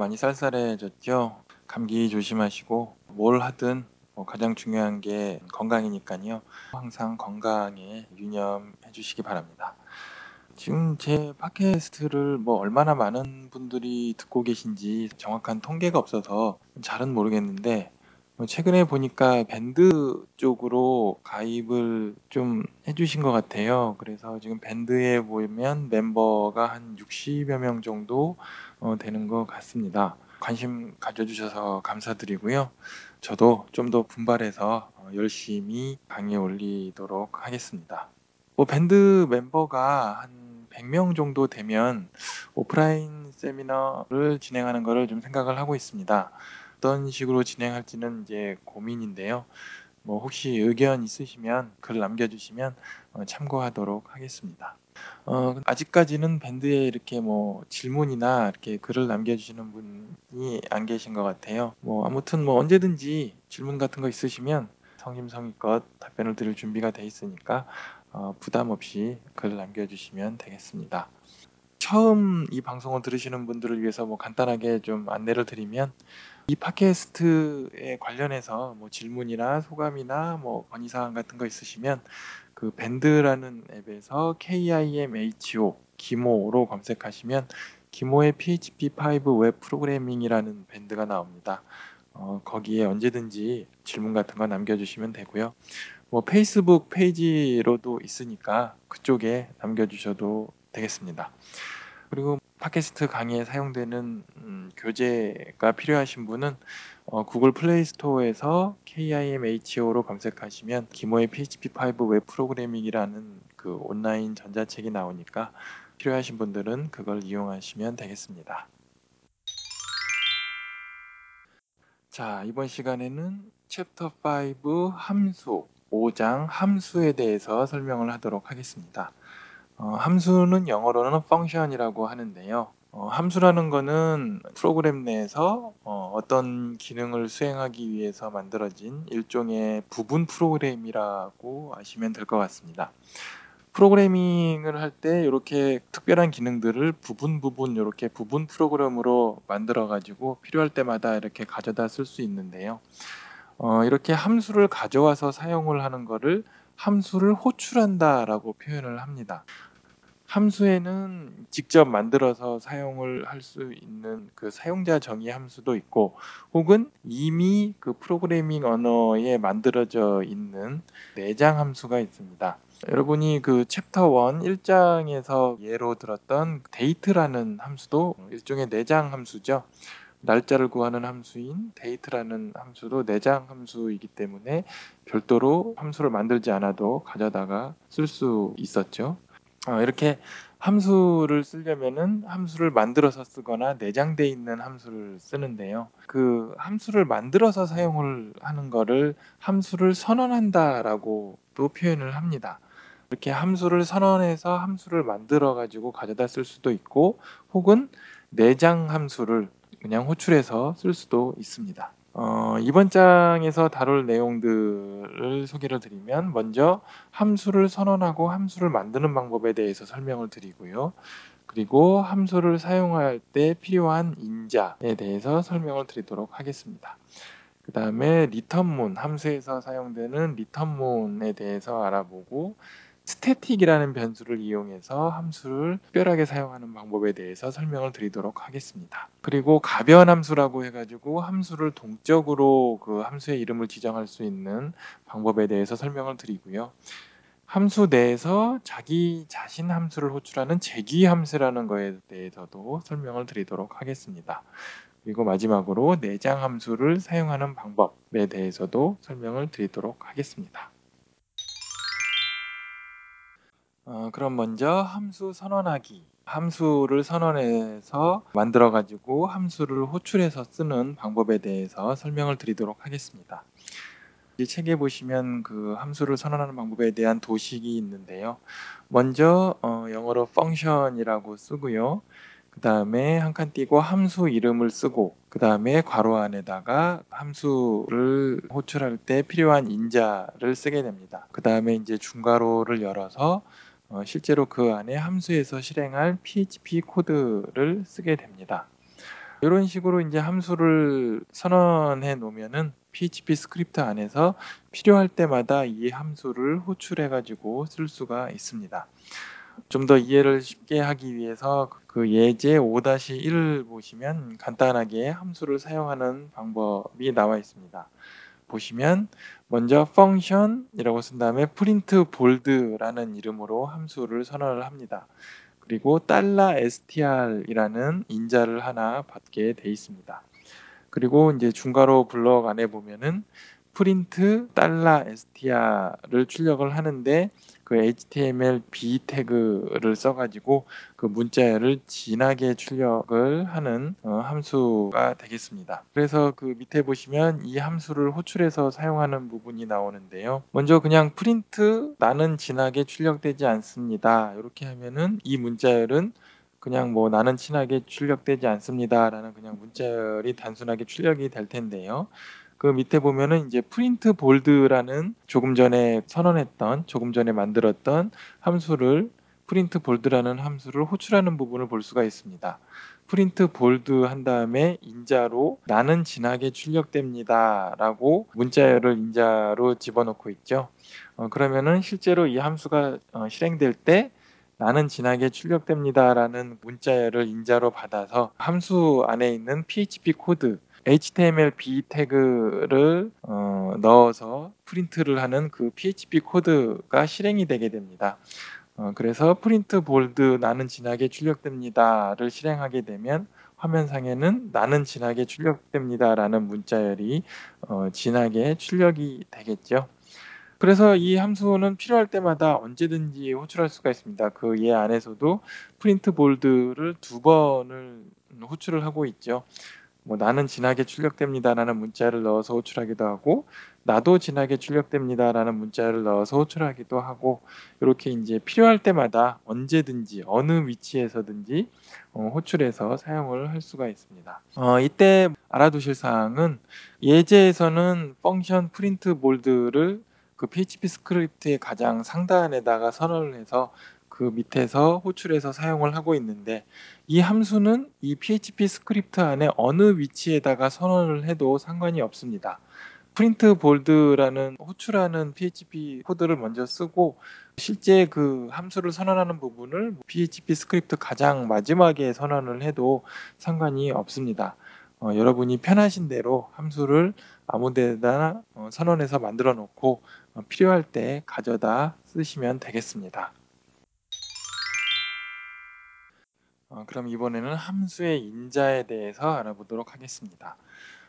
많이 쌀쌀해졌죠. 감기 조심하시고 뭘 하든 뭐 가장 중요한 게 건강이니까요. 항상 건강에 유념해 주시기 바랍니다. 지금 제 팟캐스트를 뭐 얼마나 많은 분들이 듣고 계신지 정확한 통계가 없어서 잘은 모르겠는데 뭐 최근에 보니까 밴드 쪽으로 가입을 좀 해주신 것 같아요. 그래서 지금 밴드에 보면 멤버가 한 60여 명 정도 어, 되는 것 같습니다. 관심 가져주셔서 감사드리고요. 저도 좀 더 분발해서 어, 열심히 강의 올리도록 하겠습니다. 뭐 밴드 멤버가 한 100명 정도 되면 오프라인 세미나를 진행하는 것을 좀 생각을 하고 있습니다. 어떤 식으로 진행할지는 이제 고민인데요. 뭐 혹시 의견 있으시면 글 남겨주시면 어, 참고하도록 하겠습니다. 어, 아직까지는 밴드에 이렇게 뭐 질문이나 이렇게 글을 남겨주시는 분이 안 계신 것 같아요. 뭐 아무튼 뭐 언제든지 질문 같은 거 있으시면 성심성의껏 답변을 드릴 준비가 돼 있으니까 어, 부담 없이 글 남겨주시면 되겠습니다. 처음 이 방송을 들으시는 분들을 위해서 뭐 간단하게 좀 안내를 드리면 이 팟캐스트에 관련해서 뭐 질문이나 소감이나 뭐 건의사항 같은 거 있으시면 그 밴드라는 앱에서 KIMHO 김호로 검색하시면 김호의 PHP5 웹 프로그래밍이라는 밴드가 나옵니다. 어, 거기에 언제든지 질문 같은 거 남겨주시면 되고요. 뭐 페이스북 페이지로도 있으니까 그쪽에 남겨주셔도 되겠습니다. 그리고 팟캐스트 강의에 사용되는 음, 교재가 필요하신 분은 어, 구글 플레이 스토어에서 KIMHO로 검색하시면 김호의 PHP5 웹 프로그래밍이라는 그 온라인 전자책이 나오니까 필요하신 분들은 그걸 이용하시면 되겠습니다. 자, 이번 시간에는 챕터 5 함수 5장 함수에 대해서 설명을 하도록 하겠습니다. 어, 함수는 영어로는 function이라고 하는데요. 어, 함수라는 거는 프로그램 내에서 어, 떤 기능을 수행하기 위해서 만들어진 일종의 부분 프로그램이라고 아시면 될 것 같습니다. 프로그래밍을 할 때 이렇게 특별한 기능들을 부분 부분 이렇게 부분 프로그램으로 만들어 가지고 필요할 때마다 이렇게 가져다 쓸 수 있는데요. 어, 이렇게 함수를 가져와서 사용을 하는 것을 함수를 호출한다라고 표현을 합니다. 함수에는 직접 만들어서 사용을 할 수 있는 그 사용자 정의 함수도 있고 혹은 이미 그 프로그래밍 언어에 만들어져 있는 내장 함수가 있습니다. 여러분이 그 챕터 1 1장에서 예로 들었던 date라는 함수도 일종의 내장 함수죠. 날짜를 구하는 함수인 date라는 함수도 내장 함수이기 때문에 별도로 함수를 만들지 않아도 가져다가 쓸 수 있었죠. 어, 이렇게 함수를 쓰려면은 함수를 만들어서 쓰거나 내장돼 있는 함수를 쓰는데요. 그 함수를 만들어서 사용을 하는 거를 함수를 선언한다라고도 표현을 합니다. 이렇게 함수를 선언해서 함수를 만들어 가지고 가져다 쓸 수도 있고 혹은 내장 함수를 그냥 호출해서 쓸 수도 있습니다. 어, 이번 장에서 다룰 내용들을 소개를 드리면 먼저 함수를 선언하고 함수를 만드는 방법에 대해서 설명을 드리고요. 그리고 함수를 사용할 때 필요한 인자에 대해서 설명을 드리도록 하겠습니다. 그 다음에 리턴문, 함수에서 사용되는 리턴문에 대해서 알아보고 스태틱이라는 변수를 이용해서 함수를 특별하게 사용하는 방법에 대해서 설명을 드리도록 하겠습니다. 그리고 가변 함수라고 해가지고 함수를 동적으로 그 함수의 이름을 지정할 수 있는 방법에 대해서 설명을 드리고요. 함수 내에서 자기 자신 함수를 호출하는 재귀 함수라는 것에 대해서도 설명을 드리도록 하겠습니다. 그리고 마지막으로 내장 함수를 사용하는 방법에 대해서도 설명을 드리도록 하겠습니다. 어, 그럼 먼저 함수 선언하기. 함수를 선언해서 만들어 가지고 함수를 호출해서 쓰는 방법에 대해서 설명을 드리도록 하겠습니다. 이 책에 보시면 그 함수를 선언하는 방법에 대한 도식이 있는데요. 먼저 어, 영어로 function이라고 쓰고요. 그 다음에 한 칸 띄고 함수 이름을 쓰고 그 다음에 괄호 안에다가 함수를 호출할 때 필요한 인자를 쓰게 됩니다. 그 다음에 이제 중괄호를 열어서 어, 실제로 그 안에 함수에서 실행할 PHP 코드를 쓰게 됩니다. 이런 식으로 이제 함수를 선언해 놓으면은 PHP 스크립트 안에서 필요할 때마다 이 함수를 호출해 가지고 쓸 수가 있습니다. 좀 더 이해를 쉽게 하기 위해서 그 예제 5-1을 보시면 간단하게 함수를 사용하는 방법이 나와 있습니다. 보시면 먼저 function이라고 쓴 다음에 print bold라는 이름으로 함수를 선언을 합니다. 그리고 $str이라는 인자를 하나 받게 돼 있습니다. 그리고 이제 중괄호 블럭 안에 보면은 print $str를 출력을 하는데 그 HTML b 태그를 써가지고 그 문자열을 진하게 출력을 하는 어, 함수가 되겠습니다. 그래서 그 밑에 보시면 이 함수를 호출해서 사용하는 부분이 나오는데요. 먼저 그냥 print 나는 진하게 출력되지 않습니다. 이렇게 하면은 이 문자열은 그냥 뭐 나는 진하게 출력되지 않습니다라는 그냥 문자열이 단순하게 출력이 될 텐데요. 그 밑에 보면은 이제 print bold라는 조금 전에 선언했던 조금 전에 만들었던 함수를 print bold라는 함수를 호출하는 부분을 볼 수가 있습니다. print bold 한 다음에 인자로 나는 진하게 출력됩니다 라고 문자열을 인자로 집어넣고 있죠. 어, 그러면은 실제로 이 함수가 어, 실행될 때 나는 진하게 출력됩니다 라는 문자열을 인자로 받아서 함수 안에 있는 PHP 코드 HTML b 태그를 어, 넣어서 프린트를 하는 그 PHP 코드가 실행이 되게 됩니다. 어, 그래서 print bold 나는 진하게 출력됩니다를 실행하게 되면 화면상에는 나는 진하게 출력됩니다라는 문자열이 어, 진하게 출력이 되겠죠. 그래서 이 함수는 필요할 때마다 언제든지 호출할 수가 있습니다. 그 예 안에서도 프린트 볼드를 두 번을 호출을 하고 있죠. 뭐 나는 진하게 출력됩니다라는 문자를 넣어서 호출하기도 하고 나도 진하게 출력됩니다라는 문자를 넣어서 호출하기도 하고 이렇게 이제 필요할 때마다 언제든지 어느 위치에서든지 어, 호출해서 사용을 할 수가 있습니다. 어, 이때 알아두실 사항은 예제에서는 function print bold를 그 PHP 스크립트의 가장 상단에다가 선언을 해서 그 밑에서 호출해서 사용을 하고 있는데 이 함수는 이 PHP 스크립트 안에 어느 위치에다가 선언을 해도 상관이 없습니다. print bold라는 호출하는 PHP 코드를 먼저 쓰고 실제 그 함수를 선언하는 부분을 PHP 스크립트 가장 마지막에 선언을 해도 상관이 없습니다. 어, 여러분이 편하신 대로 함수를 아무 데나 어, 선언해서 만들어 놓고 어, 필요할 때 가져다 쓰시면 되겠습니다. 어, 그럼 이번에는 함수의 인자에 대해서 알아보도록 하겠습니다.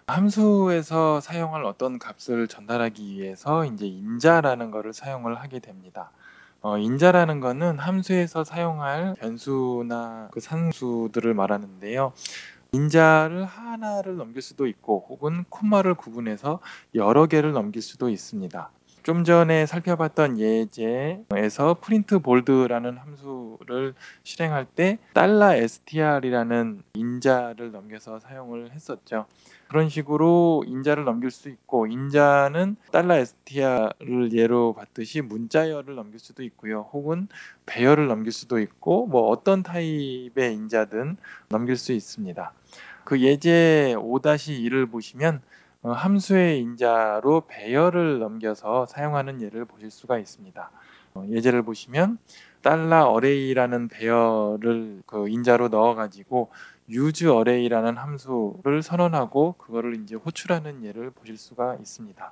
함수에서 사용할 어떤 값을 전달하기 위해서 이제 인자라는 것을 사용을 하게 됩니다. 어, 인자라는 것은 함수에서 사용할 변수나 그 상수들을 말하는데요. 인자를 하나를 넘길 수도 있고 혹은 콤마를 구분해서 여러 개를 넘길 수도 있습니다. 좀 전에 살펴봤던 예제에서 프린트 볼드라는 함수를 실행할 때 $str이라는 인자를 넘겨서 사용을 했었죠. 그런 식으로 인자를 넘길 수 있고 인자는 $str를 예로 봤듯이 문자열을 넘길 수도 있고요. 혹은 배열을 넘길 수도 있고 뭐 어떤 타입의 인자든 넘길 수 있습니다. 그 예제 5-1을 보시면 어, 함수의 인자로 배열을 넘겨서 사용하는 예를 보실 수가 있습니다. 어, 예제를 보시면 달러 array라는 배열을 그 인자로 넣어가지고 use array라는 함수를 선언하고 그거를 이제 호출하는 예를 보실 수가 있습니다.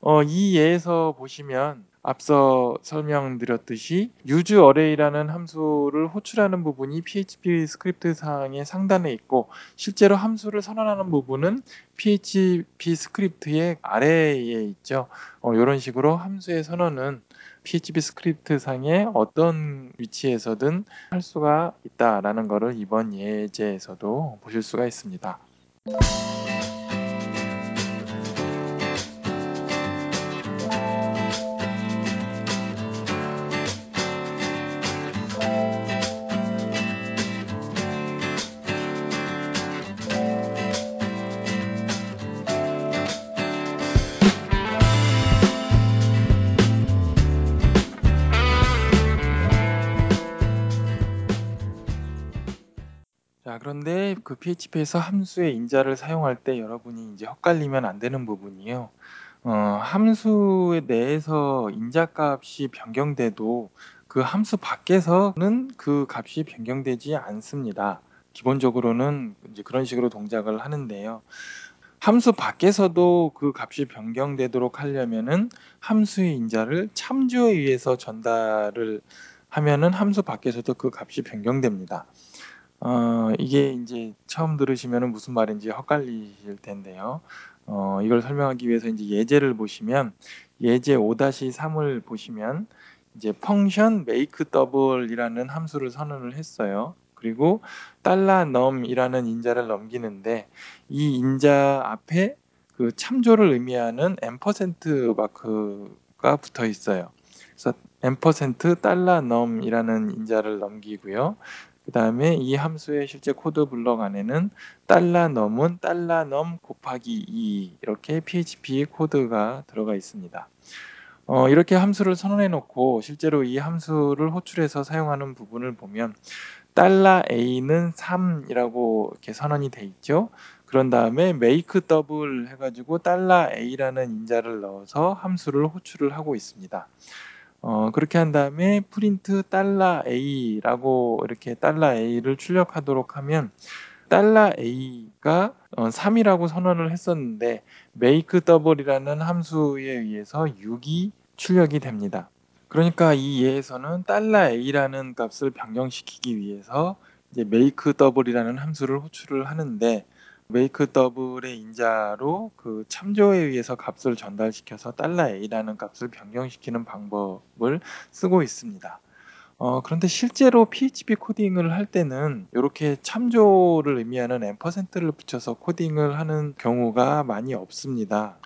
어, 이 예에서 보시면 앞서 설명드렸듯이 use array라는 함수를 호출하는 부분이 PHP 스크립트 상의 상단에 있고 실제로 함수를 선언하는 부분은 PHP 스크립트의 아래에 있죠. 어, 이런 식으로 함수의 선언은 PHP 스크립트 상의 어떤 위치에서든 할 수가 있다라는 것을 이번 예제에서도 보실 수가 있습니다. PHP에서 함수의 인자를 사용할 때 여러분이 이제 헛갈리면 안 되는 부분이요. 어, 함수 내에서 인자 값이 변경돼도 그 함수 밖에서는 그 값이 변경되지 않습니다. 기본적으로는 이제 그런 식으로 동작을 하는데요. 함수 밖에서도 그 값이 변경되도록 하려면은 함수의 인자를 참조에 의해서 전달을 하면은 함수 밖에서도 그 값이 변경됩니다. 어, 이게 이제 처음 들으시면은 무슨 말인지 헛갈리실 텐데요. 어, 이걸 설명하기 위해서 이제 예제를 보시면 예제 5-3 을 보시면 이제 펑션 make double이라는 함수를 선언을 했어요. 그리고 달러 num이라는 인자를 넘기는데 이 인자 앞에 그 참조를 의미하는 앰퍼센트 마크가 붙어 있어요. 그래서 ampersand 달러 num이라는 인자를 넘기고요. 그 다음에 이 함수의 실제 코드 블럭 안에는 달러 num은 달러 num 곱하기 2 이렇게 PHP 코드가 들어가 있습니다. 어, 이렇게 함수를 선언해 놓고 실제로 이 함수를 호출해서 사용하는 부분을 보면 달러 A는 3이라고 이렇게 선언이 돼 있죠. 그런 다음에 make double 해가지고 달러 A라는 인자를 넣어서 함수를 호출을 하고 있습니다. 어, 그렇게 한 다음에 프린트 달러 A라고 이렇게 달러 A를 출력하도록 하면 달러 A가 어, 3이라고 선언을 했었는데 make double이라는 함수에 의해서 6이 출력이 됩니다. 그러니까 이 예에서는 달러 A라는 값을 변경시키기 위해서 이제 make double이라는 함수를 호출을 하는데 make double의 인자로 그 참조에 의해서 값을 전달시켜서 달러 A라는 값을 변경시키는 방법을 쓰고 있습니다. 어, 그런데 실제로 PHP 코딩을 할 때는 이렇게 참조를 의미하는 앰퍼센트를 붙여서 코딩을 하는 경우가 많이 없습니다.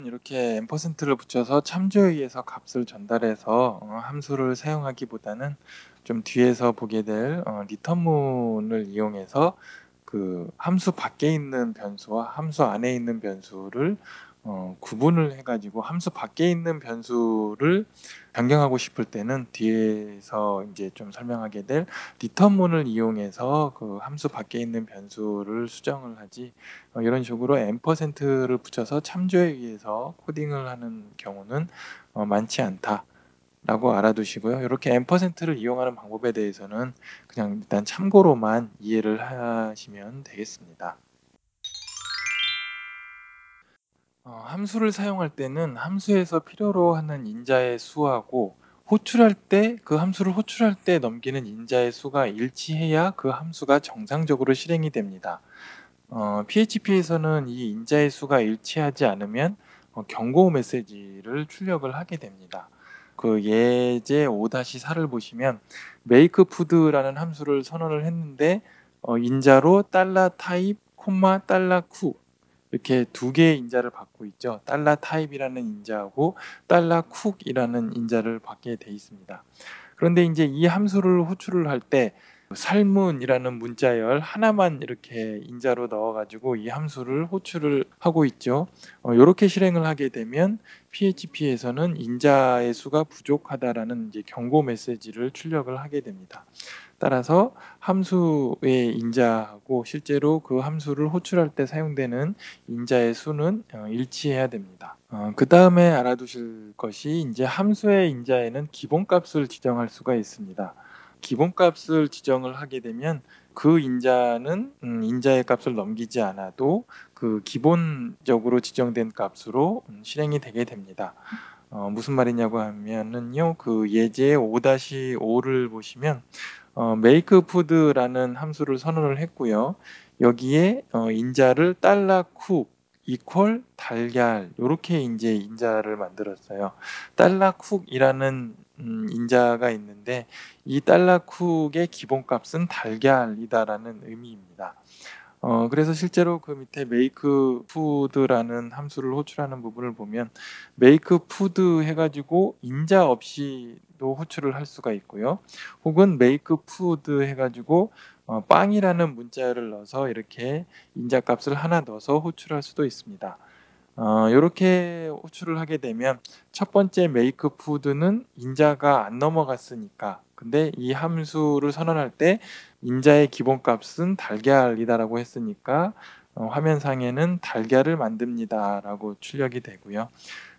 이렇게 앰퍼센트를 붙여서 참조에 의해서 값을 전달해서 어, 함수를 사용하기보다는 좀 뒤에서 보게 될 어, 리턴문을 이용해서 그 함수 밖에 있는 변수와 함수 안에 있는 변수를 어, 구분을 해가지고 함수 밖에 있는 변수를 변경하고 싶을 때는 뒤에서 이제 좀 설명하게 될 리턴문을 이용해서 그 함수 밖에 있는 변수를 수정을 하지 어, 이런 식으로 앰퍼센트를 붙여서 참조에 의해서 코딩을 하는 경우는 어, 많지 않다. 라고 알아두시고요. 이렇게 앰퍼센트를 이용하는 방법에 대해서는 그냥 일단 참고로만 이해를 하시면 되겠습니다. 어, 함수를 사용할 때는 함수에서 필요로 하는 인자의 수하고 호출할 때 그 함수를 호출할 때 넘기는 인자의 수가 일치해야 그 함수가 정상적으로 실행이 됩니다. 어, PHP에서는 이 인자의 수가 일치하지 않으면 어, 경고 메시지를 출력을 하게 됩니다. 그 예제 5-4를 보시면 make food라는 함수를 선언을 했는데 어, 인자로 달러 타입 콤마 달러 쿠 이렇게 두 개의 인자를 받고 있죠. 달러 타입이라는 인자하고 달러 쿡이라는 인자를 받게 돼 있습니다. 그런데 이제 이 함수를 호출을 할 때 살문이라는 문자열 하나만 이렇게 인자로 넣어가지고 이 함수를 호출을 하고 있죠. 어, 이렇게 실행을 하게 되면 PHP에서는 인자의 수가 부족하다라는 이제 경고 메시지를 출력을 하게 됩니다. 따라서 함수의 인자하고 실제로 그 함수를 호출할 때 사용되는 인자의 수는 어, 일치해야 됩니다. 어, 그 다음에 알아두실 것이 이제 함수의 인자에는 기본값을 지정할 수가 있습니다. 기본값을 지정을 하게 되면 그 인자는 음, 인자의 값을 넘기지 않아도 그 기본적으로 지정된 값으로 음, 실행이 되게 됩니다. 어, 무슨 말이냐고 하면은요, 그 예제 5-5를 보시면 어, make food라는 함수를 선언을 했고요. 여기에 어, 인자를 달러 쿡 이퀄 달걀 이렇게 이제 인자를 만들었어요. 달러 쿡이라는 음, 인자가 있는데 이 달러 쿡의 기본값은 달걀이다라는 의미입니다. 어, 그래서 실제로 그 밑에 make food라는 함수를 호출하는 부분을 보면 make food 해가지고 인자 없이도 호출을 할 수가 있고요. 혹은 make food 해가지고 어, 빵이라는 문자를 넣어서 이렇게 인자 값을 하나 넣어서 호출할 수도 있습니다. 어, 이렇게 호출을 하게 되면 첫 번째 make food는 인자가 안 넘어갔으니까 그 근데 이 함수를 선언할 때 인자의 기본값은 달걀이다라고 했으니까 어, 화면상에는 달걀을 만듭니다라고 출력이 되고요.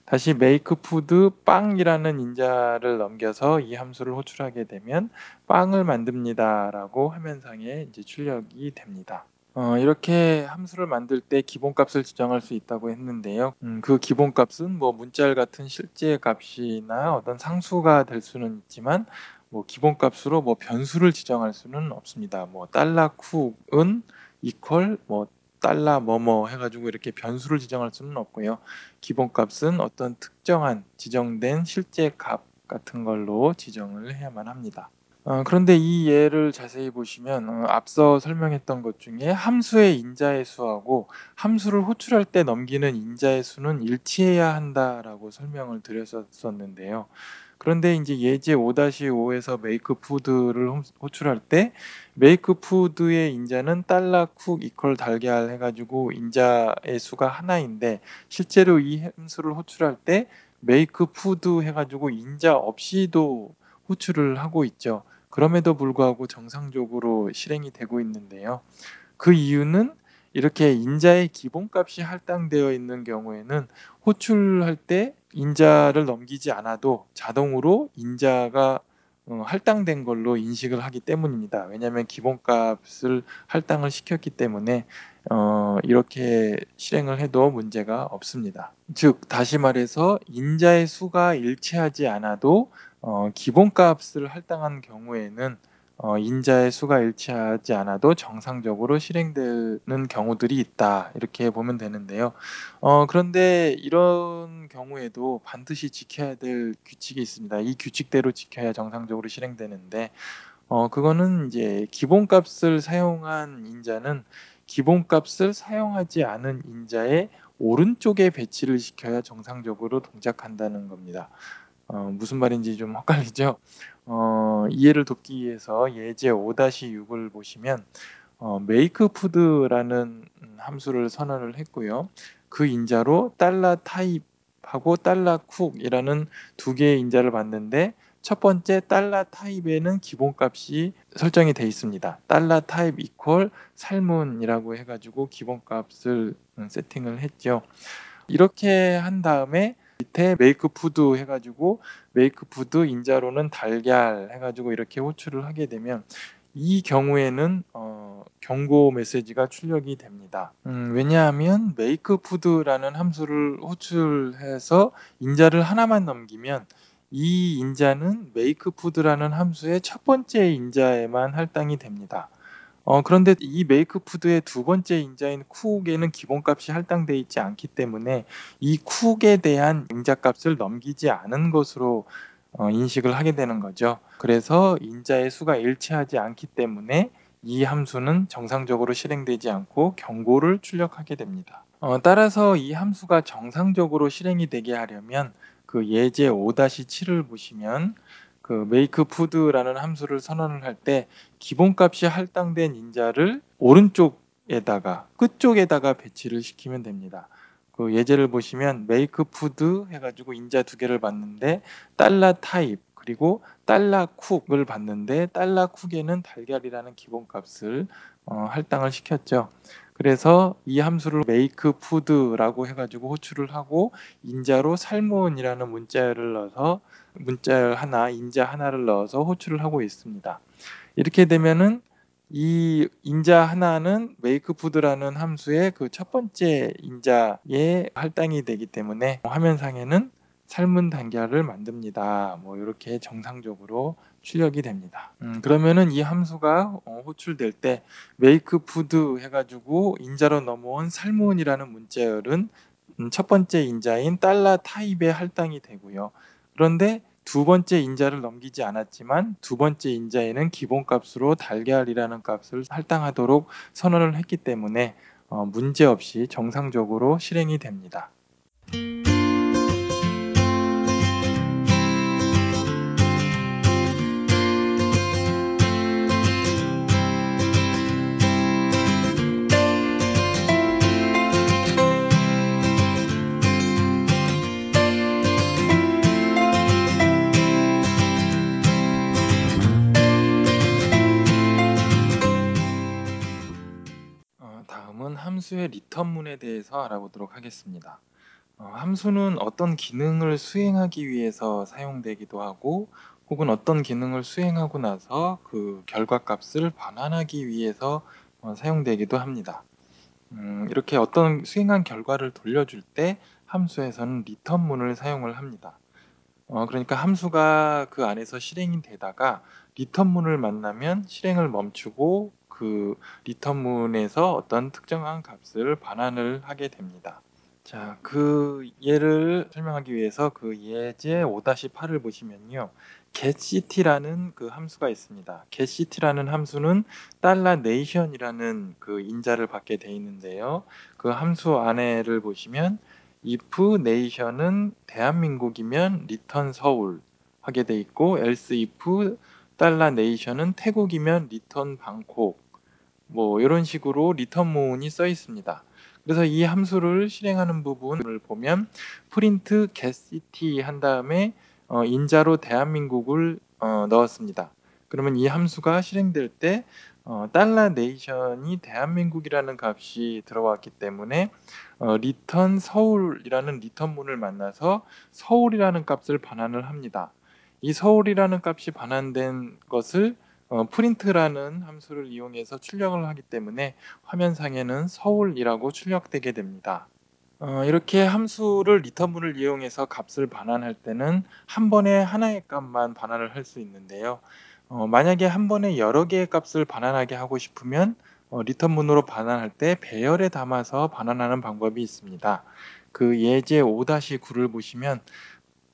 다시 make food 빵이라는 인자를 넘겨서 이 함수를 호출하게 되면 빵을 만듭니다라고 화면상에 이제 출력이 됩니다. 어, 이렇게 함수를 만들 때 기본값을 지정할 수 있다고 했는데요. 음, 그 기본값은 뭐 문자열 같은 실제 값이나 어떤 상수가 될 수는 있지만 뭐 기본값으로 뭐 변수를 지정할 수는 없습니다. 뭐 달러 쿡은 이퀄 뭐 달러 뭐뭐 해가지고 이렇게 변수를 지정할 수는 없고요. 기본값은 어떤 특정한 지정된 실제 값 같은 걸로 지정을 해야만 합니다. 어, 그런데 이 예를 자세히 보시면 어, 앞서 설명했던 것 중에 함수의 인자의 수하고 함수를 호출할 때 넘기는 인자의 수는 일치해야 한다라고 설명을 드렸었는데요. 그런데 이제 예제 5-5에서 make food를 호출할 때 make food의 인자는 달러 쿡 이퀄 달걀 해가지고 인자의 수가 하나인데 실제로 이 함수를 호출할 때 make food 해가지고 인자 없이도 호출을 하고 있죠. 그럼에도 불구하고 정상적으로 실행이 되고 있는데요. 그 이유는 이렇게 인자의 기본값이 할당되어 있는 경우에는 호출할 때 인자를 넘기지 않아도 자동으로 인자가 어, 할당된 걸로 인식을 하기 때문입니다. 왜냐하면 기본값을 할당을 시켰기 때문에 어, 이렇게 실행을 해도 문제가 없습니다. 즉 다시 말해서 인자의 수가 일치하지 않아도 어, 기본값을 할당한 경우에는 어, 인자의 수가 일치하지 않아도 정상적으로 실행되는 경우들이 있다 이렇게 보면 되는데요. 어, 그런데 이런 경우에도 반드시 지켜야 될 규칙이 있습니다. 이 규칙대로 지켜야 정상적으로 실행되는데 어, 그거는 이제 기본값을 사용한 인자는 기본값을 사용하지 않은 인자의 오른쪽에 배치를 시켜야 정상적으로 동작한다는 겁니다. 어, 무슨 말인지 좀 헷갈리죠? 어, 이해를 돕기 위해서 예제 5-6을 보시면 어, make food라는 함수를 선언을 했고요. 그 인자로 달러 타입하고 달러 쿡이라는 두 개의 인자를 받는데 첫 번째 달러 타입에는 기본값이 설정이 되어 있습니다. 달러 타입 이퀄 살문이라고 해가지고 기본값을 세팅을 했죠. 이렇게 한 다음에 밑에 make food 해가지고 make food 인자로는 달걀 해가지고 이렇게 호출을 하게 되면 이 경우에는 어, 경고 메시지가 출력이 됩니다. 음, 왜냐하면 make food라는 함수를 호출해서 인자를 하나만 넘기면 이 인자는 make food라는 함수의 첫 번째 인자에만 할당이 됩니다. 어, 그런데 이 make food의 두 번째 인자인 cook에는 기본값이 할당되어 있지 않기 때문에 이 쿡에 대한 인자값을 넘기지 않은 것으로 어, 인식을 하게 되는 거죠. 그래서 인자의 수가 일치하지 않기 때문에 이 함수는 정상적으로 실행되지 않고 경고를 출력하게 됩니다. 어, 따라서 이 함수가 정상적으로 실행이 되게 하려면 그 예제 5-7을 보시면 그 make food라는 함수를 선언을 할 때 기본값이 할당된 인자를 오른쪽에다가 끝쪽에다가 배치를 시키면 됩니다. 그 예제를 보시면 make food 해가지고 인자 두 개를 받는데 달러 타입 그리고 달러 쿡을 받는데 달러 쿡에는 달걀이라는 기본값을 어, 할당을 시켰죠. 그래서 이 함수를 make food라고 해가지고 호출을 하고 인자로 살몬이라는 문자열을 넣어서 문자열 하나, 인자 하나를 넣어서 호출을 하고 있습니다. 이렇게 되면은 이 인자 하나는 make food라는 함수의 그 첫 번째 인자에 할당이 되기 때문에 화면상에는 삶은 달걀을 만듭니다. 뭐 이렇게 정상적으로 출력이 됩니다. 음, 그러면은 이 함수가 어, 호출될 때 make food 해가지고 인자로 넘어온 살몬이라는 문자열은 음, 첫 번째 인자인 달러 타입에 할당이 되고요. 그런데 두 번째 인자를 넘기지 않았지만 두 번째 인자에는 기본값으로 달걀이라는 값을 할당하도록 선언을 했기 때문에 어, 문제없이 정상적으로 실행이 됩니다. 함수의 리턴문에 대해서 알아보도록 하겠습니다. 어, 함수는 어떤 기능을 수행하기 위해서 사용되기도 하고 혹은 어떤 기능을 수행하고 나서 그 결과값을 반환하기 위해서 어, 사용되기도 합니다. 음, 이렇게 어떤 수행한 결과를 돌려줄 때 함수에서는 리턴문을 사용을 합니다. 어, 그러니까 함수가 그 안에서 실행이 되다가 리턴문을 만나면 실행을 멈추고 그 리턴문에서 어떤 특정한 값을 반환을 하게 됩니다. 자, 그 예를 설명하기 위해서 그 예제 5-8을 보시면요. getCT라는 그 함수가 있습니다. getCT라는 함수는 $nation이라는 그 인자를 받게 돼 있는데요. 그 함수 안에를 보시면 if nation은 대한민국이면 return 서울 하게 돼 있고 else if $nation은 태국이면 return 방콕 뭐 이런 식으로 리턴문이 써 있습니다. 그래서 이 함수를 실행하는 부분을 보면 print getCity 한 다음에 어, 인자로 대한민국을 어, 넣었습니다. 그러면 이 함수가 실행될 때 어, 달러 nation이 대한민국이라는 값이 들어왔기 때문에 어, return 서울이라는 리턴문을 만나서 서울이라는 값을 반환을 합니다. 이 서울이라는 값이 반환된 것을 어, print라는 함수를 이용해서 출력을 하기 때문에 화면상에는 서울이라고 출력되게 됩니다. 어, 이렇게 함수를 return문을 이용해서 값을 반환할 때는 한 번에 하나의 값만 반환을 할 수 있는데요. 어, 만약에 한 번에 여러 개의 값을 반환하게 하고 싶으면 어, return문으로 반환할 때 배열에 담아서 반환하는 방법이 있습니다. 그 예제 5-9를 보시면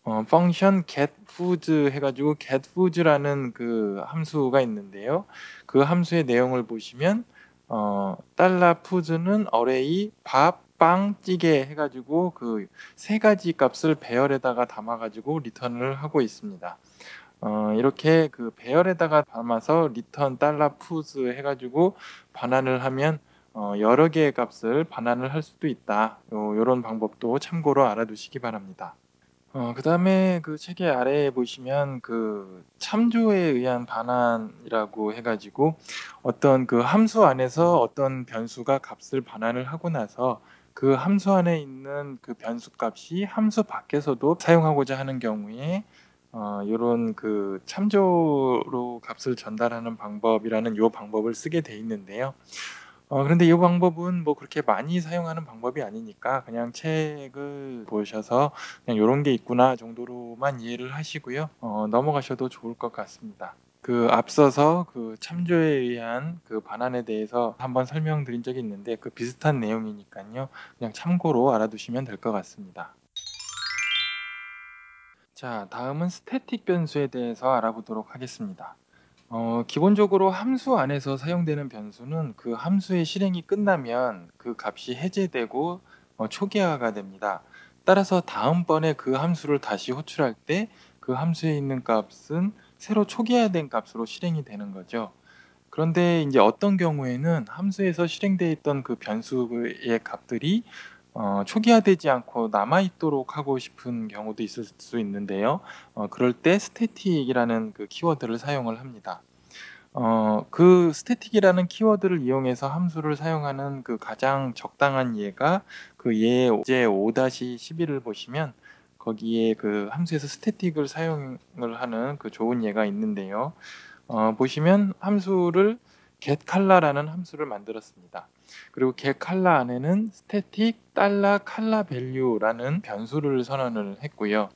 어, function getFoods 해가지고 getFoods라는 그 함수가 있는데요. 그 함수의 내용을 보시면 어, 달러 foods는 array 밥, 빵, 찌개 해가지고 그 세 가지 값을 배열에다가 담아가지고 return을 하고 있습니다. 어, 이렇게 그 배열에다가 담아서 return 달러 foods 해가지고 반환을 하면 어, 여러 개의 값을 반환을 할 수도 있다. 요, 요런 방법도 참고로 알아두시기 바랍니다. 어, 그다음에 그 책의 아래에 보시면 그 참조에 의한 반환이라고 해 가지고 어떤 그 함수 안에서 어떤 변수가 값을 반환을 하고 나서 그 함수 안에 있는 그 변수 값이 함수 밖에서도 사용하고자 하는 경우에 어, 이런 그 참조로 값을 전달하는 방법이라는 요 방법을 쓰게 돼 있는데요. 어, 그런데 이 방법은 뭐 그렇게 많이 사용하는 방법이 아니니까 그냥 책을 보셔서 그냥 요런 게 있구나 정도로만 이해를 하시고요. 어, 넘어가셔도 좋을 것 같습니다. 그 앞서서 그 참조에 의한 그 반환에 대해서 한번 설명드린 적이 있는데 그 비슷한 내용이니까요. 그냥 참고로 알아두시면 될 것 같습니다. 자, 다음은 static 변수에 대해서 알아보도록 하겠습니다. 어, 기본적으로 함수 안에서 사용되는 변수는 그 함수의 실행이 끝나면 그 값이 해제되고 어, 초기화가 됩니다. 따라서 다음번에 그 함수를 다시 호출할 때 그 함수에 있는 값은 새로 초기화된 값으로 실행이 되는 거죠. 그런데 이제 어떤 경우에는 함수에서 실행되어 있던 그 변수의 값들이 어, 초기화되지 않고 남아있도록 하고 싶은 경우도 있을 수 있는데요. 어, 그럴 때 static이라는 그 키워드를 사용을 합니다. 어, 그 static이라는 키워드를 이용해서 함수를 사용하는 그 가장 적당한 예가 그 예 제 5-11을 보시면 거기에 그 함수에서 static을 사용을 하는 그 좋은 예가 있는데요. 어, 보시면 함수를 getColor라는 함수를 만들었습니다. 그리고 getColor 안에는 static 달러 color value라는 변수를 선언을 했고요.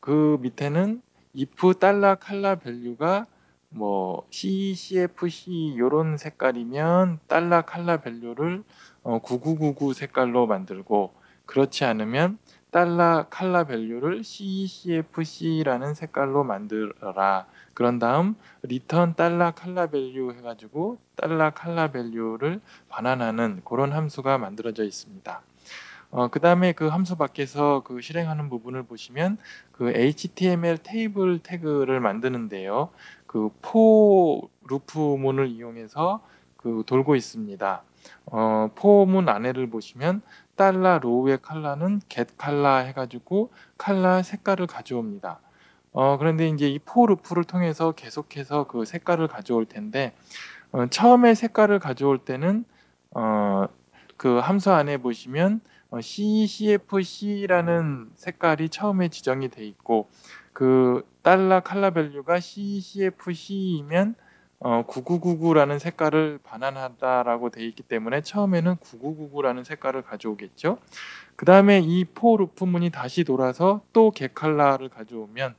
그 밑에는 if 달러 color value가 뭐 CCFC 이런 색깔이면 달러 칼라 밸류를 어, 9999 색깔로 만들고 그렇지 않으면 달러 칼라 밸류를 CCFC라는 색깔로 만들어라. 그런 다음 return 달러 color value 해가지고 달러 칼라 밸류를 반환하는 그런 함수가 만들어져 있습니다. 어, 그 다음에 그 함수 밖에서 그 실행하는 부분을 보시면 그 HTML 테이블 태그를 만드는데요. 그 for 루프문을 이용해서 그 돌고 있습니다. 어, for문 안에를 보시면 달러 로우의 컬러는 get 컬러 해가지고 컬러 색깔을 가져옵니다. 어, 그런데 이제 이 for 루프를 통해서 계속해서 그 색깔을 가져올 텐데 어, 처음에 색깔을 가져올 때는 어, 그 함수 안에 보시면 어, CCFC라는 색깔이 처음에 지정이 돼 있고 그 달러 칼라 밸류가 CCFC이면 어, 9999라는 색깔을 반환한다라고 돼 있기 때문에 처음에는 9999라는 색깔을 가져오겠죠. 그 다음에 이 for 루프문이 다시 돌아서 또 개칼라를 가져오면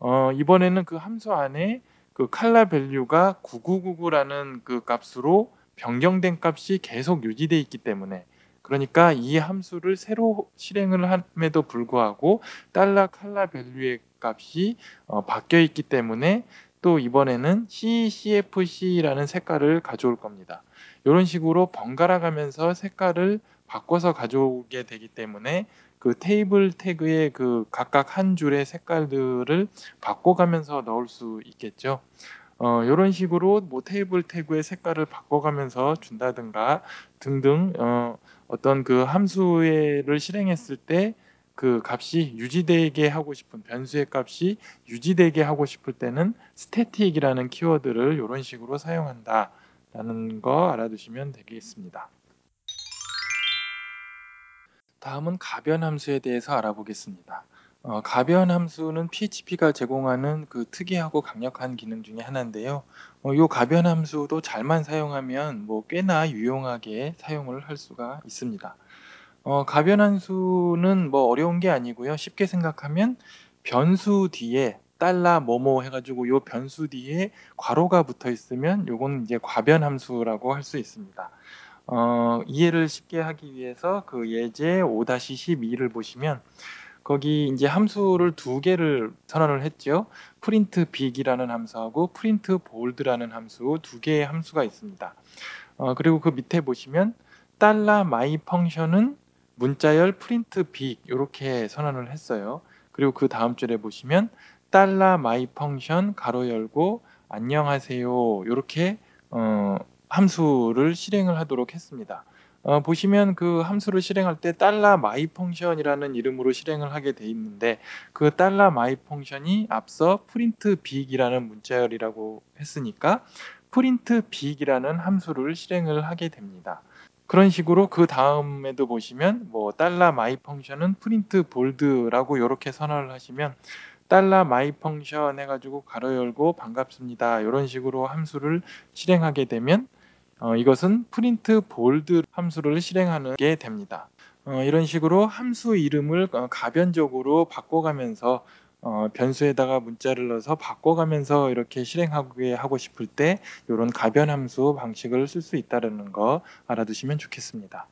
어, 이번에는 그 함수 안에 그 칼라 밸류가 9999라는 그 값으로 변경된 값이 계속 유지돼 있기 때문에 그러니까 이 함수를 새로 실행을 함에도 불구하고 달러 칼라 밸류의 값이 어, 바뀌어 있기 때문에 또 이번에는 CCFC라는 색깔을 가져올 겁니다. 이런 식으로 번갈아 가면서 색깔을 바꿔서 가져오게 되기 때문에 그 테이블 태그의 그 각각 한 줄의 색깔들을 바꿔가면서 넣을 수 있겠죠. 어, 이런 식으로 뭐 테이블 태그의 색깔을 바꿔가면서 준다든가 등등 어, 어떤 그 함수를 실행했을 때 그 값이 유지되게 하고 싶은 변수의 값이 유지되게 하고 싶을 때는 static이라는 키워드를 이런 식으로 사용한다라는 거 알아두시면 되겠습니다. 다음은 가변 함수에 대해서 알아보겠습니다. 어, 가변 함수는 PHP가 제공하는 그 특이하고 강력한 기능 중에 하나인데요. 어, 이 가변 함수도 잘만 사용하면 뭐 꽤나 유용하게 사용을 할 수가 있습니다. 어, 가변 함수는 뭐 어려운 게 아니고요. 쉽게 생각하면 변수 뒤에 달러 뭐뭐 해 가지고 이 변수 뒤에 괄호가 붙어 있으면 요건 이제 과변 함수라고 할 수 있습니다. 어, 이해를 쉽게 하기 위해서 그 예제 5-12를 보시면 거기 이제 함수를 두 개를 선언을 했죠. print big이라는 함수하고 print bold라는 함수 두 개의 함수가 있습니다. 어, 그리고 그 밑에 보시면 달러 my function은 문자열 print big 이렇게 선언을 했어요. 그리고 그 다음 줄에 보시면 달러 my function 가로 열고 안녕하세요 이렇게 어, 함수를 실행을 하도록 했습니다. 어, 보시면 그 함수를 실행할 때 달러 my function이라는 이름으로 실행을 하게 돼 있는데 그 달러 my function이 앞서 print big이라는 문자열이라고 했으니까 print big이라는 함수를 실행을 하게 됩니다. 그런 식으로 그 다음에도 보시면 뭐 달러 my function은 print bold라고 이렇게 선언을 하시면 달러 my function 해가지고 가로 열고 반갑습니다. 이런 식으로 함수를 실행하게 되면 어, 이것은 프린트 볼드 함수를 실행하는 게 됩니다. 어, 이런 식으로 함수 이름을 어, 가변적으로 바꿔가면서 어, 변수에다가 문자를 넣어서 바꿔가면서 이렇게 실행하게 하고 싶을 때 이런 가변 함수 방식을 쓸 수 있다는 거 알아두시면 좋겠습니다.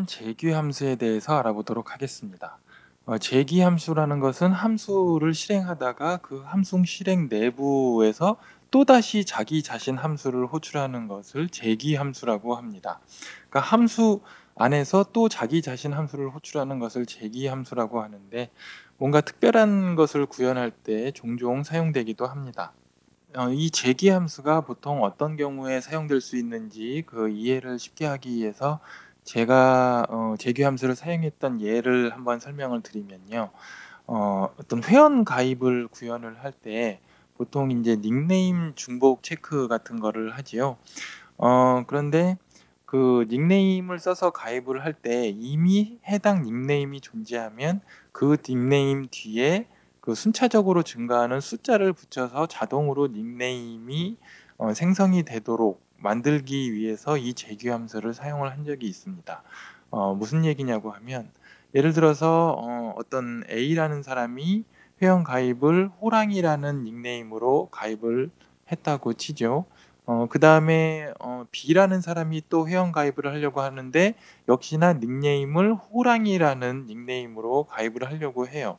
자, 이번엔 재규 함수에 대해서 알아보도록 하겠습니다. 어, 재기 함수라는 것은 함수를 실행하다가 그 함수 실행 내부에서 또다시 자기 자신 함수를 호출하는 것을 재기 함수라고 합니다. 그러니까 함수 안에서 또 자기 자신 함수를 호출하는 것을 재기 함수라고 하는데 뭔가 특별한 것을 구현할 때 종종 사용되기도 합니다. 어, 이 재기 함수가 보통 어떤 경우에 사용될 수 있는지 그 이해를 쉽게 하기 위해서 제가 어, 재규 함수를 사용했던 예를 한번 설명을 드리면요. 어, 어떤 회원 가입을 구현을 할 때 보통 이제 닉네임 중복 체크 같은 거를 하지요. 어, 그런데 그 닉네임을 써서 가입을 할 때 이미 해당 닉네임이 존재하면 그 닉네임 뒤에 그 순차적으로 증가하는 숫자를 붙여서 자동으로 닉네임이 어, 생성이 되도록 만들기 위해서 이 재규 함수를 사용을 한 적이 있습니다. 어, 무슨 얘기냐고 하면 예를 들어서 어, 어떤 A라는 사람이 회원 가입을 호랑이라는 닉네임으로 가입을 했다고 치죠. 어, 그 다음에 어, B라는 사람이 또 회원 가입을 하려고 하는데 역시나 닉네임을 호랑이라는 닉네임으로 가입을 하려고 해요.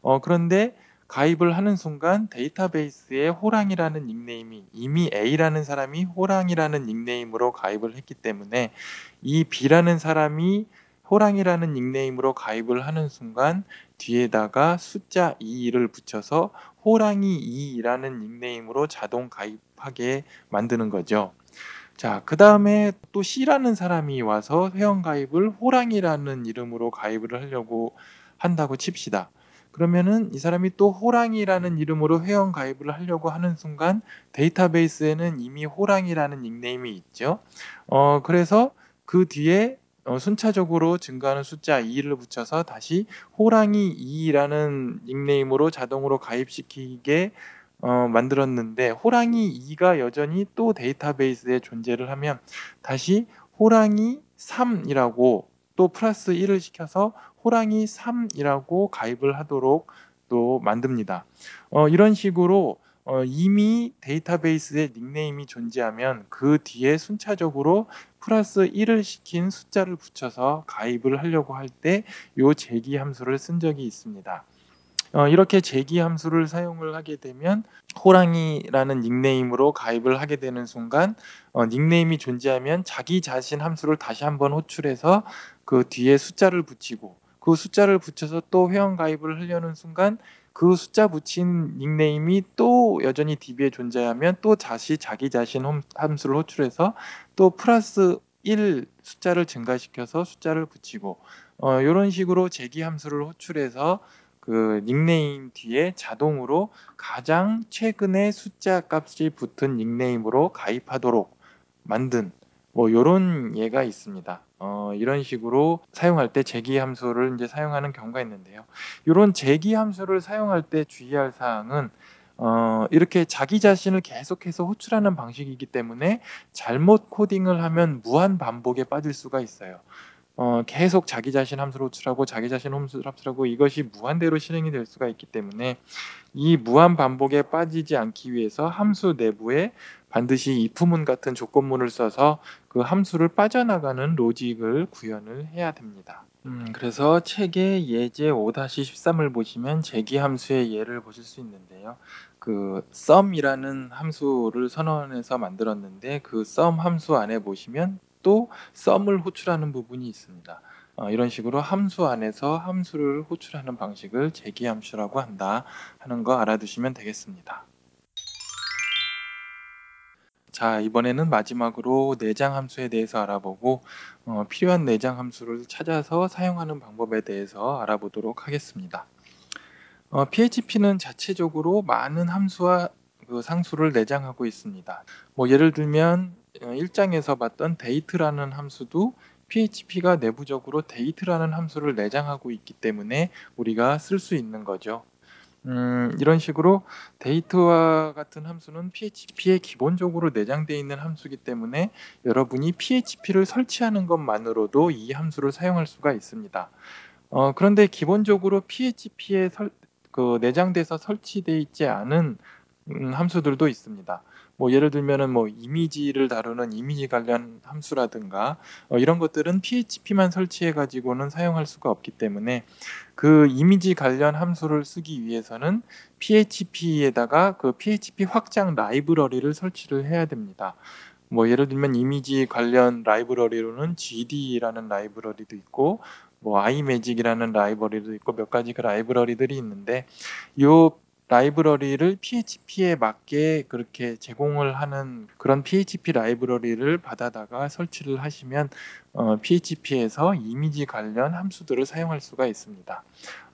어, 그런데 가입을 하는 순간 데이터베이스에 호랑이라는 닉네임이 이미 A라는 사람이 호랑이라는 닉네임으로 가입을 했기 때문에 이 B라는 사람이 호랑이라는 닉네임으로 가입을 하는 순간 뒤에다가 숫자 2를 붙여서 호랑이 2라는 닉네임으로 자동 가입하게 만드는 거죠. 자, 그 다음에 또 C라는 사람이 와서 회원가입을 호랑이라는 이름으로 가입을 하려고 한다고 칩시다. 그러면은 이 사람이 또 호랑이라는 이름으로 회원 가입을 하려고 하는 순간 데이터베이스에는 이미 호랑이라는 닉네임이 있죠. 어, 그래서 그 뒤에 어, 순차적으로 증가하는 숫자 2를 붙여서 다시 호랑이 2라는 닉네임으로 자동으로 가입시키게 어, 만들었는데 호랑이 2가 여전히 또 데이터베이스에 존재를 하면 다시 호랑이 3이라고 또 플러스 1을 시켜서 호랑이 3이라고 가입을 하도록 또 만듭니다. 어, 이런 식으로 어, 이미 데이터베이스에 닉네임이 존재하면 그 뒤에 순차적으로 플러스 1을 시킨 숫자를 붙여서 가입을 하려고 할때요 제기 함수를 쓴 적이 있습니다. 어, 이렇게 제기 함수를 사용을 하게 되면 호랑이라는 닉네임으로 가입을 하게 되는 순간 어, 닉네임이 존재하면 자기 자신 함수를 다시 한번 호출해서 그 뒤에 숫자를 붙이고 그 숫자를 붙여서 또 회원 가입을 하려는 순간 그 숫자 붙인 닉네임이 또 여전히 DB에 존재하면 또 다시 자기 자신 함수를 호출해서 또 플러스 1 숫자를 증가시켜서 숫자를 붙이고 어, 이런 식으로 제기 함수를 호출해서 그 닉네임 뒤에 자동으로 가장 최근에 숫자 값이 붙은 닉네임으로 가입하도록 만든 뭐 이런 예가 있습니다. 어, 이런 식으로 사용할 때 제기 함수를 이제 사용하는 경우가 있는데요. 이런 제기 함수를 사용할 때 주의할 사항은 어, 이렇게 자기 자신을 계속해서 호출하는 방식이기 때문에 잘못 코딩을 하면 무한 반복에 빠질 수가 있어요. 어, 계속 자기 자신 함수를 호출하고 자기 자신 함수를 합수하고 이것이 무한대로 실행이 될 수가 있기 때문에 이 무한 반복에 빠지지 않기 위해서 함수 내부에 반드시 if문 같은 조건문을 써서 그 함수를 빠져나가는 로직을 구현을 해야 됩니다. 음, 그래서 책의 예제 5-13을 보시면 제기 함수의 예를 보실 수 있는데요. 그 sum이라는 함수를 선언해서 만들었는데 그 sum 함수 안에 보시면 또 sum을 호출하는 부분이 있습니다. 어, 이런 식으로 함수 안에서 함수를 호출하는 방식을 제기 함수라고 한다 하는 거 알아두시면 되겠습니다. 자 이번에는 마지막으로 내장 함수에 대해서 알아보고 어, 필요한 내장 함수를 찾아서 사용하는 방법에 대해서 알아보도록 하겠습니다. 어, PHP는 자체적으로 많은 함수와 그 상수를 내장하고 있습니다. 뭐 예를 들면 1장에서 봤던 date라는 함수도 PHP가 내부적으로 date라는 함수를 내장하고 있기 때문에 우리가 쓸 수 있는 거죠. 음, 이런 식으로 데이트와 같은 함수는 PHP에 기본적으로 내장되어 있는 함수이기 때문에 여러분이 PHP를 설치하는 것만으로도 이 함수를 사용할 수가 있습니다. 어, 그런데 기본적으로 PHP에 설, 그 내장돼서 설치되어 있지 않은 음, 함수들도 있습니다. 뭐 예를 들면은 뭐 이미지를 다루는 이미지 관련 함수라든가 어, 이런 것들은 PHP만 설치해 가지고는 사용할 수가 없기 때문에 그 이미지 관련 함수를 쓰기 위해서는 PHP에다가 그 PHP 확장 라이브러리를 설치를 해야 됩니다. 뭐 예를 들면 이미지 관련 라이브러리로는 GD라는 라이브러리도 있고 뭐 iMagic이라는 라이브러리도 있고 몇 가지 그 라이브러리들이 있는데 요 라이브러리를 PHP에 맞게 그렇게 제공을 하는 그런 PHP 라이브러리를 받아다가 설치를 하시면 어, PHP에서 이미지 관련 함수들을 사용할 수가 있습니다.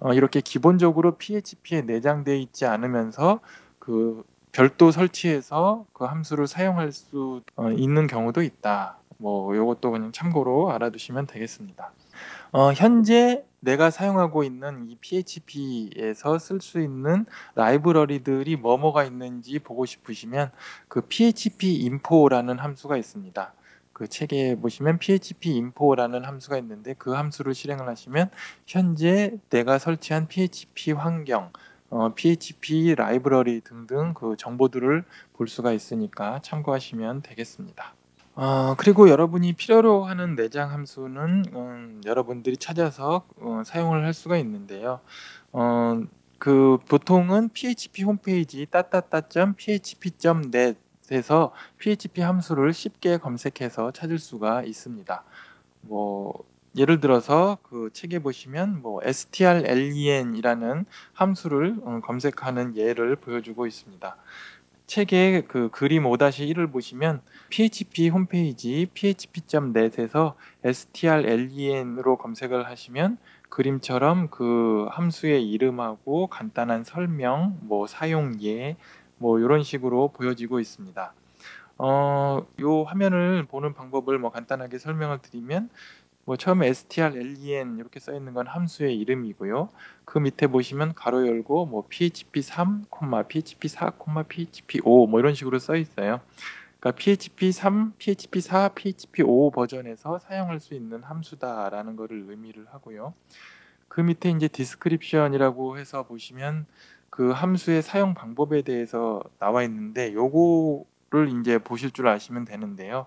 어, 이렇게 기본적으로 PHP에 내장되어 있지 않으면서 그 별도 설치해서 그 함수를 사용할 수 어, 있는 경우도 있다. 뭐 이것도 그냥 참고로 알아두시면 되겠습니다. 어, 현재 내가 사용하고 있는 이 PHP에서 쓸 수 있는 라이브러리들이 뭐뭐가 있는지 보고 싶으시면 그 PHP info라는 함수가 있습니다. 그 책에 보시면 PHP info라는 함수가 있는데 그 함수를 실행을 하시면 현재 내가 설치한 PHP 환경, 어, PHP 라이브러리 등등 그 정보들을 볼 수가 있으니까 참고하시면 되겠습니다. 어, 그리고 여러분이 필요로 하는 내장 함수는 음, 여러분들이 찾아서 어, 사용을 할 수가 있는데요. 어, 그 보통은 PHP 홈페이지 따따따.php.net에서 PHP 함수를 쉽게 검색해서 찾을 수가 있습니다. 뭐 예를 들어서 그 책에 보시면 뭐 strlen이라는 함수를 음, 검색하는 예를 보여주고 있습니다. 책의 그 그림 5-1을 보시면 PHP 홈페이지 php.net에서 strlen으로 검색을 하시면 그림처럼 그 함수의 이름하고 간단한 설명, 뭐 사용 예, 뭐 이런 식으로 보여지고 있습니다. 어, 요 화면을 보는 방법을 뭐 간단하게 설명을 드리면 뭐 처음에 strlen 이렇게 써 있는 건 함수의 이름이고요. 그 밑에 보시면 가로 열고 뭐 php 3, php 4, php 5 뭐 이런 식으로 써 있어요. 그러니까 php 3, php 4, php 5 버전에서 사용할 수 있는 함수다라는 것을 의미를 하고요. 그 밑에 이제 description이라고 해서 보시면 그 함수의 사용 방법에 대해서 나와 있는데 요거를 이제 보실 줄 아시면 되는데요.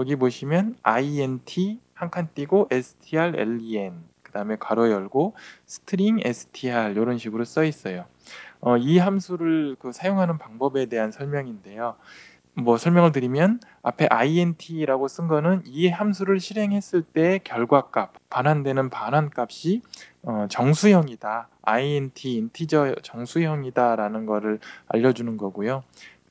거기 보시면 int 한 칸 띄고 strlen 그 다음에 괄호 열고 string str 이런 식으로 써 있어요. 어, 이 함수를 그 사용하는 방법에 대한 설명인데요. 뭐 설명을 드리면 앞에 int라고 쓴 거는 이 함수를 실행했을 때 결과값 반환되는 반환값이 어, 정수형이다. int integer 정수형이다라는 거를 알려주는 거고요.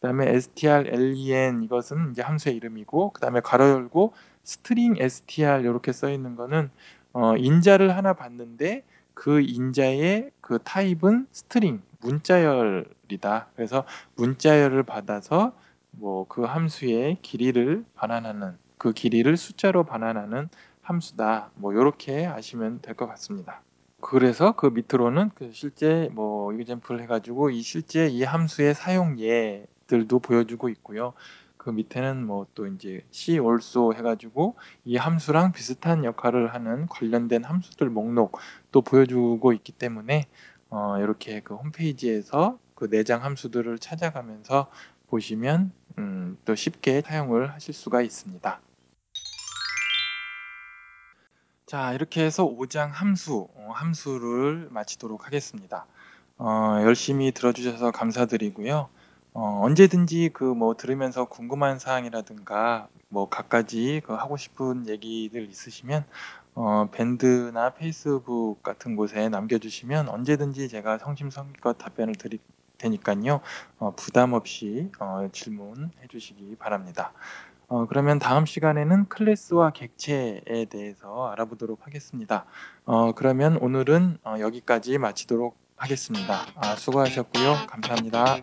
그다음에 strlen 이것은 이제 함수의 이름이고 그다음에 괄호 열고 string str 이렇게 써 있는 거는 어, 인자를 하나 받는데 그 인자의 그 타입은 string 문자열이다. 그래서 문자열을 받아서 뭐 그 함수의 길이를 반환하는 그 길이를 숫자로 반환하는 함수다. 뭐 이렇게 아시면 될 것 같습니다. 그래서 그 밑으로는 그 실제 뭐 example 해가지고 이 실제 이 함수의 사용 예 들도 보여주고 있고요. 그 밑에는 뭐 또 이제 C also 해가지고 이 함수랑 비슷한 역할을 하는 관련된 함수들 목록 또 보여주고 있기 때문에 어 이렇게 그 홈페이지에서 그 내장 함수들을 찾아가면서 보시면 음, 또 쉽게 사용을 하실 수가 있습니다. 자, 이렇게 해서 5장 함수, 어, 함수를 마치도록 하겠습니다. 어, 열심히 들어주셔서 감사드리고요. 어, 언제든지 그 뭐 들으면서 궁금한 사항이라든가 뭐 갖가지 그 하고 싶은 얘기들 있으시면 어, 밴드나 페이스북 같은 곳에 남겨주시면 언제든지 제가 성심성의껏 답변을 드릴 테니까요. 어, 부담 없이 어, 질문해 주시기 바랍니다. 어, 그러면 다음 시간에는 클래스와 객체에 대해서 알아보도록 하겠습니다. 어, 그러면 오늘은 어, 여기까지 마치도록 하겠습니다. 아, 수고하셨고요. 감사합니다.